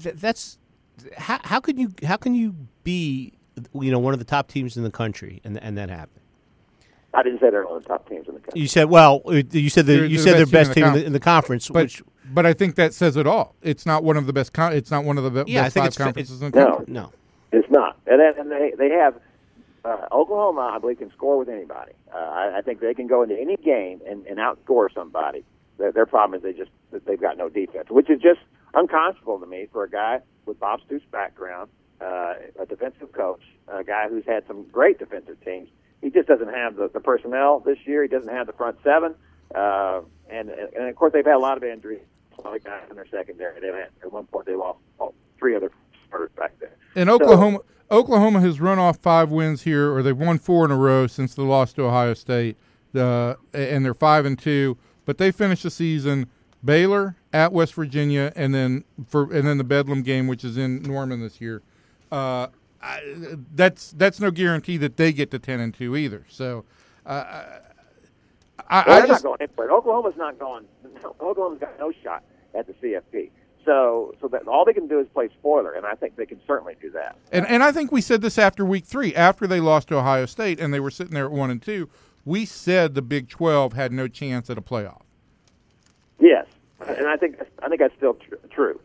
Speaker 4: th- that's how, how can you how can you be you know one of the top teams in the country and and that happen?
Speaker 5: I didn't say they're one of the top teams in the country.
Speaker 4: You said well, you said the,
Speaker 2: They're
Speaker 4: you
Speaker 2: the
Speaker 4: said
Speaker 2: best
Speaker 4: they're best
Speaker 2: team in
Speaker 4: team
Speaker 2: the
Speaker 4: in the, in the conference,
Speaker 2: But
Speaker 4: which
Speaker 2: but I think that says it all. It's not one of the best. Con- it's not one of the be-
Speaker 4: Yeah, I think
Speaker 2: five
Speaker 4: it's fa-
Speaker 2: conferences in the
Speaker 5: No.
Speaker 2: country.
Speaker 4: no.
Speaker 5: It's not, and and they they have uh, Oklahoma. I believe can score with anybody. Uh, I, I think they can go into any game and, and outscore somebody. Their, their problem is they just they've got no defense, which is just unconscionable to me for a guy with Bob Stoops' background, uh, a defensive coach, a guy who's had some great defensive teams. He just doesn't have the, the personnel this year. He doesn't have the front seven, uh, and and of course they've had a lot of injuries. A lot of guys in their secondary. They had at one point they lost all, three other starters back there.
Speaker 2: And Oklahoma, Oklahoma has run off five wins here, or they've won four in a row since the loss to Ohio State. The and they're five and two, but they finished the season Baylor at West Virginia, and then for and then the Bedlam game, which is in Norman this year. Uh, I, that's that's no guarantee that they get to ten and two either. So, uh, I,
Speaker 5: Well,
Speaker 2: I just
Speaker 5: not going anywhere. Oklahoma's not going. No, Oklahoma's got no shot at the CFP. So, so that all they can do is play spoiler, and I think they can certainly do that.
Speaker 2: And and I think we said this after week three, after they lost to Ohio State and they were sitting there at one and two. We said the Big Twelve had no chance at a playoff.
Speaker 5: Yes, and I think I think that's still tr- true.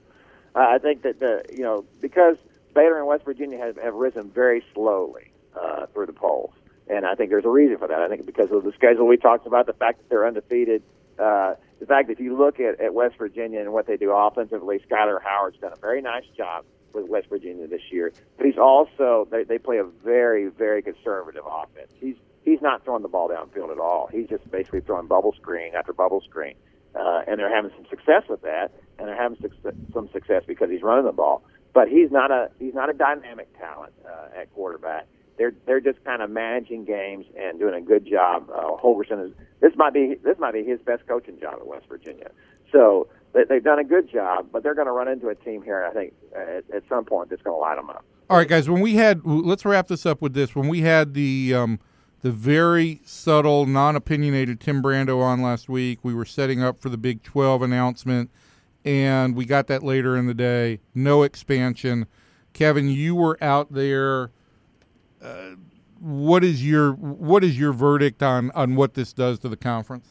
Speaker 5: Uh, I think that the you know because Baylor and West Virginia have, have risen very slowly uh, through the polls, and I think there's a reason for that. I think because of the schedule we talked about, the fact that they're undefeated, uh, the fact that if you look at, at West Virginia and what they do offensively, Skyler Howard's done a very nice job with West Virginia this year. But he's also they, they play a very very conservative offense. He's he's not throwing the ball downfield at all. He's just basically throwing bubble screen after bubble screen, uh, and they're having some success with that, and they're having some success because he's running the ball. But he's not a he's not a dynamic talent uh, at quarterback. They're they're just kind of managing games and doing a good job. Uh, Holgorsen is this might be this might be his best coaching job at West Virginia. So they, they've done a good job, but they're going to run into a team here. I think at, at some point that's going to light them up.
Speaker 2: All right, guys. When we had, let's wrap this up with this. When we had the um, the very subtle, non-opinionated Tim Brando on last week, we were setting up for the Big Twelve announcement, and we got that later in the day. No expansion. Kevin, you were out there. Uh, what is your what is your verdict on on what this does to the conference?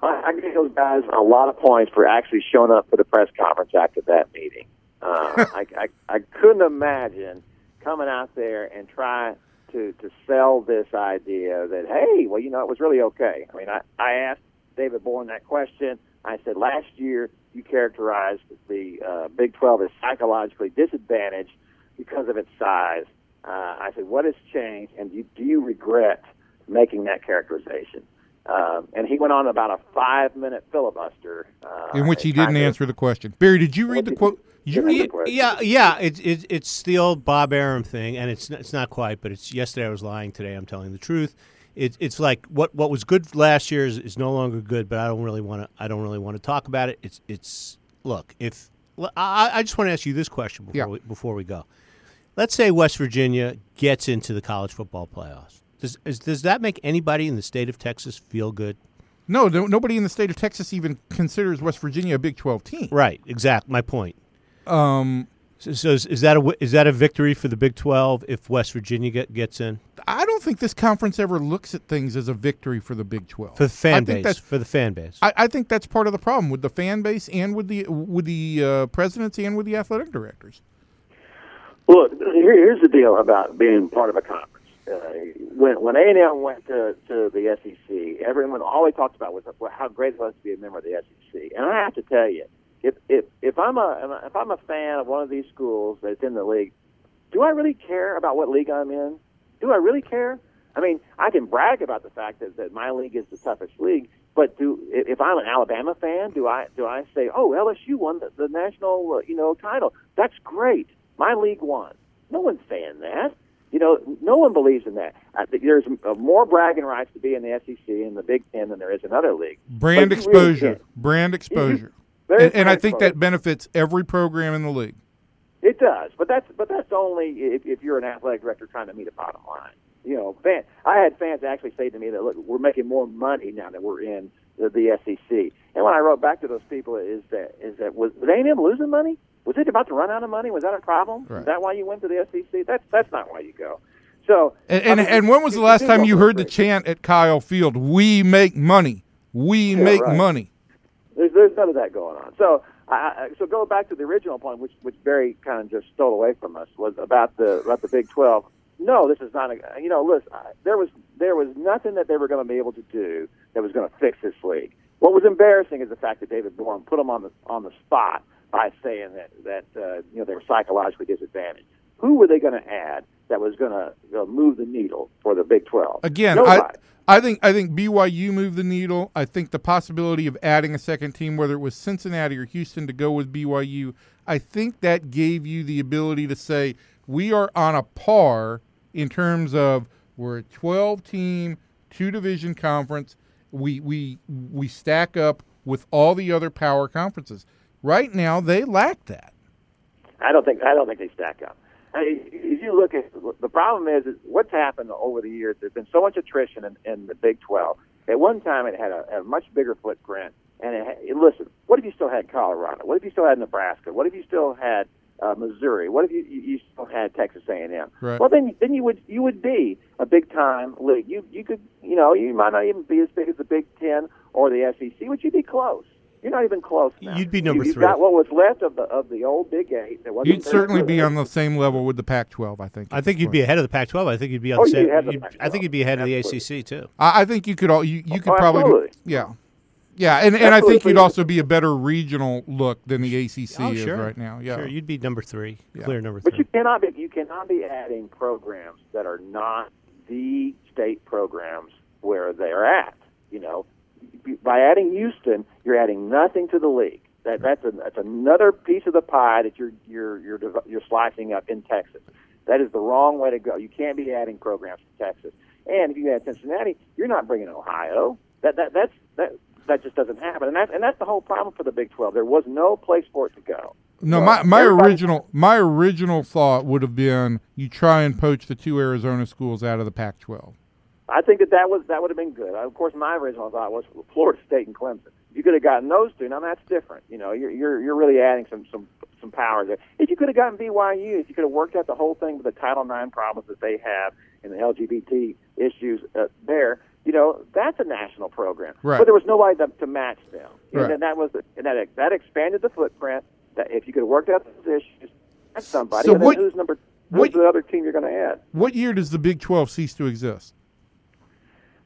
Speaker 5: I, I give those guys a lot of points for actually showing up for the press conference after that meeting. Uh, [LAUGHS] I, I I couldn't imagine coming out there and try to to sell this idea that hey, well, you know, it was really okay. I mean, I I asked David Boren that question. I said last year you characterized the uh, Big 12 as psychologically disadvantaged because of its size. Uh, I said, what has changed, and do you, do you regret making that characterization? Um, and he went on about a five-minute filibuster uh,
Speaker 2: In which he didn't
Speaker 5: kind of-
Speaker 2: answer the question. Barry, did you read the quote? You
Speaker 5: Yeah,
Speaker 2: read
Speaker 4: Yeah, yeah, it's it's it's the old Bob Arum thing, and it's it's not quite, but it's yesterday I was lying, today I'm telling the truth. It's it's like what what was good last year is, is no longer good, but I don't really want to I don't really want to talk about it. It's it's look if I, I just want to ask you this question before
Speaker 2: Yeah.
Speaker 4: we, before we go. Let's say West Virginia gets into the college football playoffs. Does is, does that make anybody in the state of Texas feel good?
Speaker 2: No, no, nobody in the state of Texas even considers West Virginia a Big 12 team.
Speaker 4: Right, exact. My point.
Speaker 2: Um,
Speaker 4: So, so is, is that a is that a victory for the Big Twelve if West Virginia get, gets in?
Speaker 2: I don't think this conference ever looks at things as a victory for the Big 12.
Speaker 4: for the fan
Speaker 2: I think
Speaker 4: base.
Speaker 2: that's-
Speaker 4: For the fan base.
Speaker 2: I, I think that's part of the problem with the fan base and with the with the uh, presidents and with the athletic directors.
Speaker 5: Look, here, here's the deal about being part of a conference. Uh, when when A and M went to, to the SEC, everyone all they talked about was how great it was to be a member of the SEC. And I have to tell you, if if if I'm a if I'm a fan of one of these schools that's in the league, do I really care about what league I'm in? Do I really care? I mean, I can brag about the fact that, that my league is the toughest league, but do if I'm an Alabama fan, do I do I say, oh LSU won the, the national uh, you know title? That's great. My league won. No one's saying that. You know, no one believes in that. There's uh, more bragging rights to be in the SEC and the Big Ten than there is in other leagues.
Speaker 2: Brand
Speaker 5: you really
Speaker 2: exposure. Brand exposure.
Speaker 5: There is
Speaker 2: And, and I think
Speaker 5: exposure.
Speaker 2: that benefits every program in the league.
Speaker 5: It does, but that's but that's only if, if you're an athletic director trying to meet a bottom line. You know, fan, I had fans actually say to me that look, we're making more money now that we're in the, the SEC. And when I wrote back to those people, is that is that was was A&M losing money? Was it about to run out of money? Was that a problem?
Speaker 2: Right.
Speaker 5: Is that why you went to the SEC? That's that's not why you go. So
Speaker 2: And,
Speaker 5: I
Speaker 2: and,
Speaker 5: mean,
Speaker 2: and when was the last time you heard the chant at Kyle Field? We make money. We make
Speaker 5: right.
Speaker 2: money.
Speaker 5: There's there's none of that going on. So I, I so go back to the original point, which which Barry kind of just stole away from us, was about the about the Big Twelve. No, this is not a. You know, listen, I- there was there was nothing that they were going to be able to do that was going to fix this league. What was embarrassing is the fact that David Boren put them on the on the spot by saying that that uh, you know they were psychologically disadvantaged. Who were they going to add that was going to you know, move the needle for the Big Twelve?
Speaker 2: Again, I, I think I think BYU moved the needle. I think the possibility of adding a second team, whether it was Cincinnati or Houston, to go with BYU, I think that gave you the ability to say we are on a par in terms of we're a 12 team, two division conference. We we we stack up with all the other power conferences. Right now, they lack that.
Speaker 5: I don't think I don't think they stack up. I mean, if you look at the problem is, is what's happened over the years. There's been so much attrition in, in the Big 12. At one time, it had a, a much bigger footprint. And it, had- listen, what if you still had Colorado? What if you still had Nebraska? What if you still had uh, Missouri? What if you, you you still had Texas A&M?
Speaker 2: Right.
Speaker 5: Well, then then you would you would be a big time league. You you could you know you might not even be as big as the Big Ten or the SEC, but you'd be close. You're not even close now.
Speaker 4: You'd be number
Speaker 5: you, you've
Speaker 4: three.
Speaker 5: got what was left of the of the old Big Eight. That wasn't
Speaker 2: You'd certainly be on the same level with the Pac-12. I think.
Speaker 4: I think you'd be ahead of the Pac-12. I think you'd be on
Speaker 5: Oh,
Speaker 4: the
Speaker 5: you'd
Speaker 4: same.
Speaker 5: ahead of the
Speaker 4: you'd- I
Speaker 5: Pac-12.
Speaker 4: think you'd be ahead of the ACC too.
Speaker 2: I, I think you could all you, you could
Speaker 5: Oh,
Speaker 2: probably
Speaker 5: absolutely.
Speaker 2: yeah yeah and, and I think you'd also be a better regional look than the ACC
Speaker 4: Oh,
Speaker 2: is right now yeah
Speaker 4: Sure, you'd be number three,
Speaker 2: Yeah.
Speaker 4: clear number
Speaker 5: But
Speaker 4: three.
Speaker 5: you cannot be you cannot be adding programs that are not the state programs where they're at. You know, by adding Houston, you're adding nothing to the league. That that's a, that's another piece of the pie that you're you're you're you're slicing up in Texas. That is the wrong way to go. You can't be adding programs to Texas. And if you add Cincinnati, you're not bringing Ohio. That that that's that that just doesn't happen. And that's and that's the whole problem for the Big 12. There was no place for it to go.
Speaker 2: no my my
Speaker 5: everybody-
Speaker 2: original my original thought would have been you try and poach the two Arizona schools out of the Pac-12
Speaker 5: I think that that was that would have been good. Of course, my original thought was Florida State and Clemson. You could have gotten those two. Now that's different. You know, you're you're you're really adding some some some power there. If you could have gotten BYU, if you could have worked out the whole thing with the Title IX problems that they have and the LGBT issues uh, there, you know, that's a national program.
Speaker 2: Right.
Speaker 5: But there was nobody to, to match them,
Speaker 2: Right.
Speaker 5: and then that was and that that expanded the footprint. That if you could have worked out those issues, that's somebody.
Speaker 2: So
Speaker 5: and
Speaker 2: what-
Speaker 5: then who's number who's
Speaker 2: what-
Speaker 5: the other team you're going to add?
Speaker 2: what year does the Big 12 cease to exist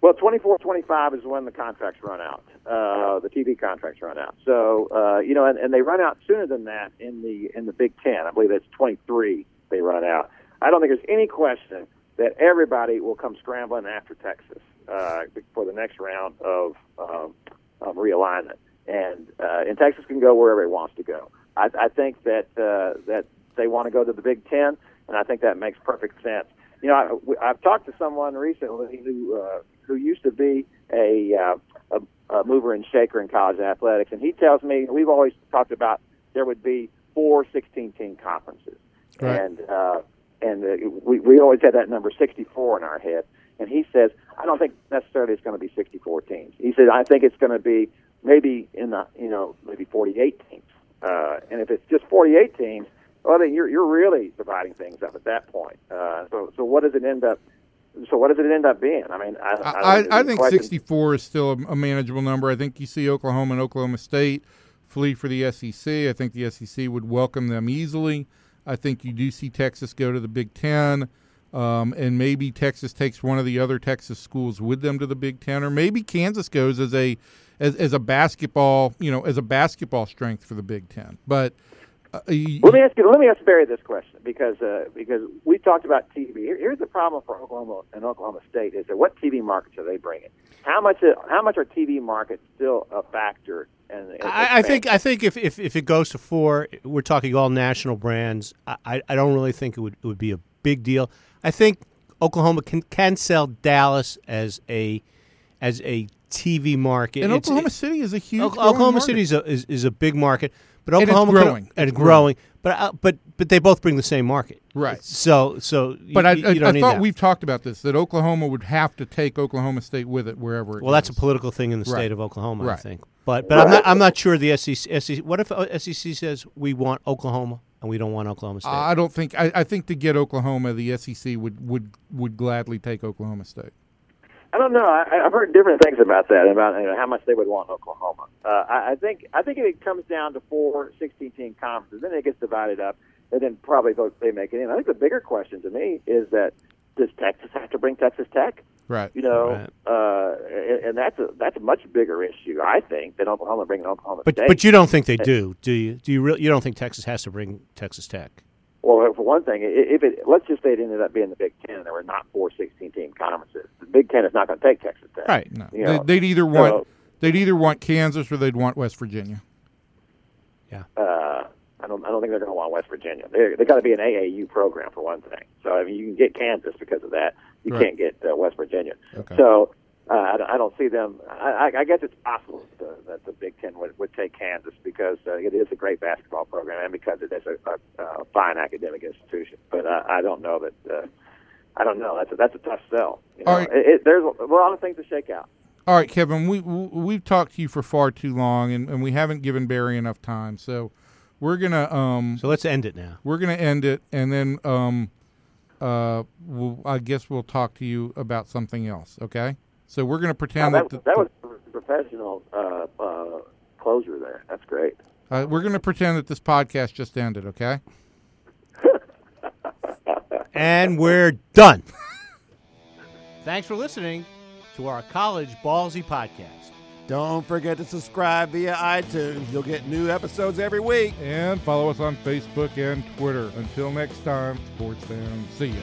Speaker 5: Well, 24, 25 is when the contracts run out. Uh, the TV contracts run out. So, uh, you know, and, and they run out sooner than that in the in the Big Ten. I believe it's 23 they run out. I don't think there's any question that everybody will come scrambling after Texas uh, for the next round of, um, of realignment. And uh, and Texas can go wherever it wants to go. I, I think that uh, that they want to go to the Big Ten, and I think that makes perfect sense. You know, I, I've talked to someone recently who uh, who used to be a, uh, a a mover and shaker in college athletics, and he tells me we've always talked about there would be four 16 team conferences,
Speaker 2: Right.
Speaker 5: and uh, and uh, we we always had that number 64 in our head. And he says, I don't think necessarily it's going to be 64 teams. He said, I think it's going to be maybe in the you know maybe 48 teams. Uh, and if it's just 48 teams, well then you're you're really dividing things up at that point. Uh, so so what does it end up? So what does it end up being? I mean, I
Speaker 2: I,
Speaker 5: I,
Speaker 2: I, think
Speaker 5: question-
Speaker 2: 64 is still a, a manageable number. I think you see Oklahoma and Oklahoma State flee for the SEC. I think the SEC would welcome them easily. I think you do see Texas go to the Big Ten, um, and maybe Texas takes one of the other Texas schools with them to the Big Ten, or maybe Kansas goes as a as, as a basketball, you know, as a basketball strength for the Big Ten. But uh, y-
Speaker 5: Let me ask you. Let me ask Barry this question because uh, because we talked about TV. Here, here's the problem for Oklahoma and Oklahoma State is that what TV markets are they bringing? How much how much are TV markets still a factor? And
Speaker 4: I, I think I think if, if, if it goes to four, we're talking all national brands. I, I- I don't really think it would it would be a big deal. I think Oklahoma can can sell Dallas as a as a TV market.
Speaker 2: And
Speaker 4: It's-
Speaker 2: Oklahoma City is a huge.
Speaker 4: Oklahoma
Speaker 2: market.
Speaker 4: City is a, is, is a big market, but
Speaker 2: And it's
Speaker 4: Oklahoma
Speaker 2: growing.
Speaker 4: and
Speaker 2: It's
Speaker 4: growing. But uh, but but they both bring the same market,
Speaker 2: Right.
Speaker 4: So so.
Speaker 2: But
Speaker 4: you,
Speaker 2: I,
Speaker 4: you
Speaker 2: I thought
Speaker 4: that.
Speaker 2: we've talked about this that Oklahoma would have to take Oklahoma State with it wherever. It
Speaker 4: Well, that's a political thing in the
Speaker 2: Right.
Speaker 4: state of Oklahoma, I think. But but I'm not I'm not sure the SEC, SEC. What if uh, SEC says we want Oklahoma and we don't want Oklahoma State?
Speaker 2: I don't think. I, I think to get Oklahoma, the SEC would would would gladly take Oklahoma State.
Speaker 5: I don't know. I, I've heard different things about that, about you know, how much they would want Oklahoma. Uh, I, I think I think if it comes down to four 16-team conferences, then it gets divided up, and then probably vote they make it in. I think the bigger question to me is that does Texas have to bring Texas Tech?
Speaker 2: Right.
Speaker 5: You know,
Speaker 4: Right.
Speaker 5: uh, and, and that's a that's a much bigger issue, I think, than Oklahoma bringing Oklahoma
Speaker 4: but
Speaker 5: State.
Speaker 4: but you don't think they do, do you? Do you really? You don't think Texas has to bring Texas Tech?
Speaker 5: Well, for one thing, i- if it let's just say it ended up being the Big Ten, there were not four 16-team conferences. The Big Ten is not going to take Texas Tech.
Speaker 4: Right.
Speaker 2: No.
Speaker 5: You know,
Speaker 2: they, would either want
Speaker 5: so-
Speaker 2: they'd either want Kansas or they'd want West Virginia.
Speaker 5: Yeah, uh, I don't. I don't think they're going to want West Virginia. They're, they got to be an AAU program for one thing. So I mean, you can get Kansas because of that. You
Speaker 2: Right.
Speaker 5: can't get uh, West Virginia.
Speaker 2: Okay.
Speaker 5: So uh, I, don't- I don't see them. I, I- I guess it's possible that, that the Big Ten would, would take Kansas because uh, it is a great basketball program and because it is a, a, a fine academic institution. But uh, I don't know that. Uh, I don't know. That's a, that's a tough sell. You know?
Speaker 2: All right.
Speaker 5: it, it, there's a lot of things to shake out.
Speaker 2: All right, Kevin, we, we we've talked to you for far too long, and, and we haven't given Barry enough time. So we're gonna um
Speaker 4: So let's end it now.
Speaker 2: we're gonna end it, and then um uh we'll, I guess we'll talk to you about something else. Okay. So we're gonna
Speaker 5: Now,
Speaker 2: pretend
Speaker 5: that,
Speaker 2: that,
Speaker 5: that was a professional uh, uh, closure there. That's great.
Speaker 2: uh, we're gonna pretend that this podcast just ended. Okay. [LAUGHS]
Speaker 4: And we're done. [LAUGHS] Thanks for listening to our College Ballzy podcast.
Speaker 3: Don't forget to subscribe via iTunes. You'll get new episodes every week.
Speaker 2: And follow us on Facebook and Twitter. Until next time, sports fans. See ya.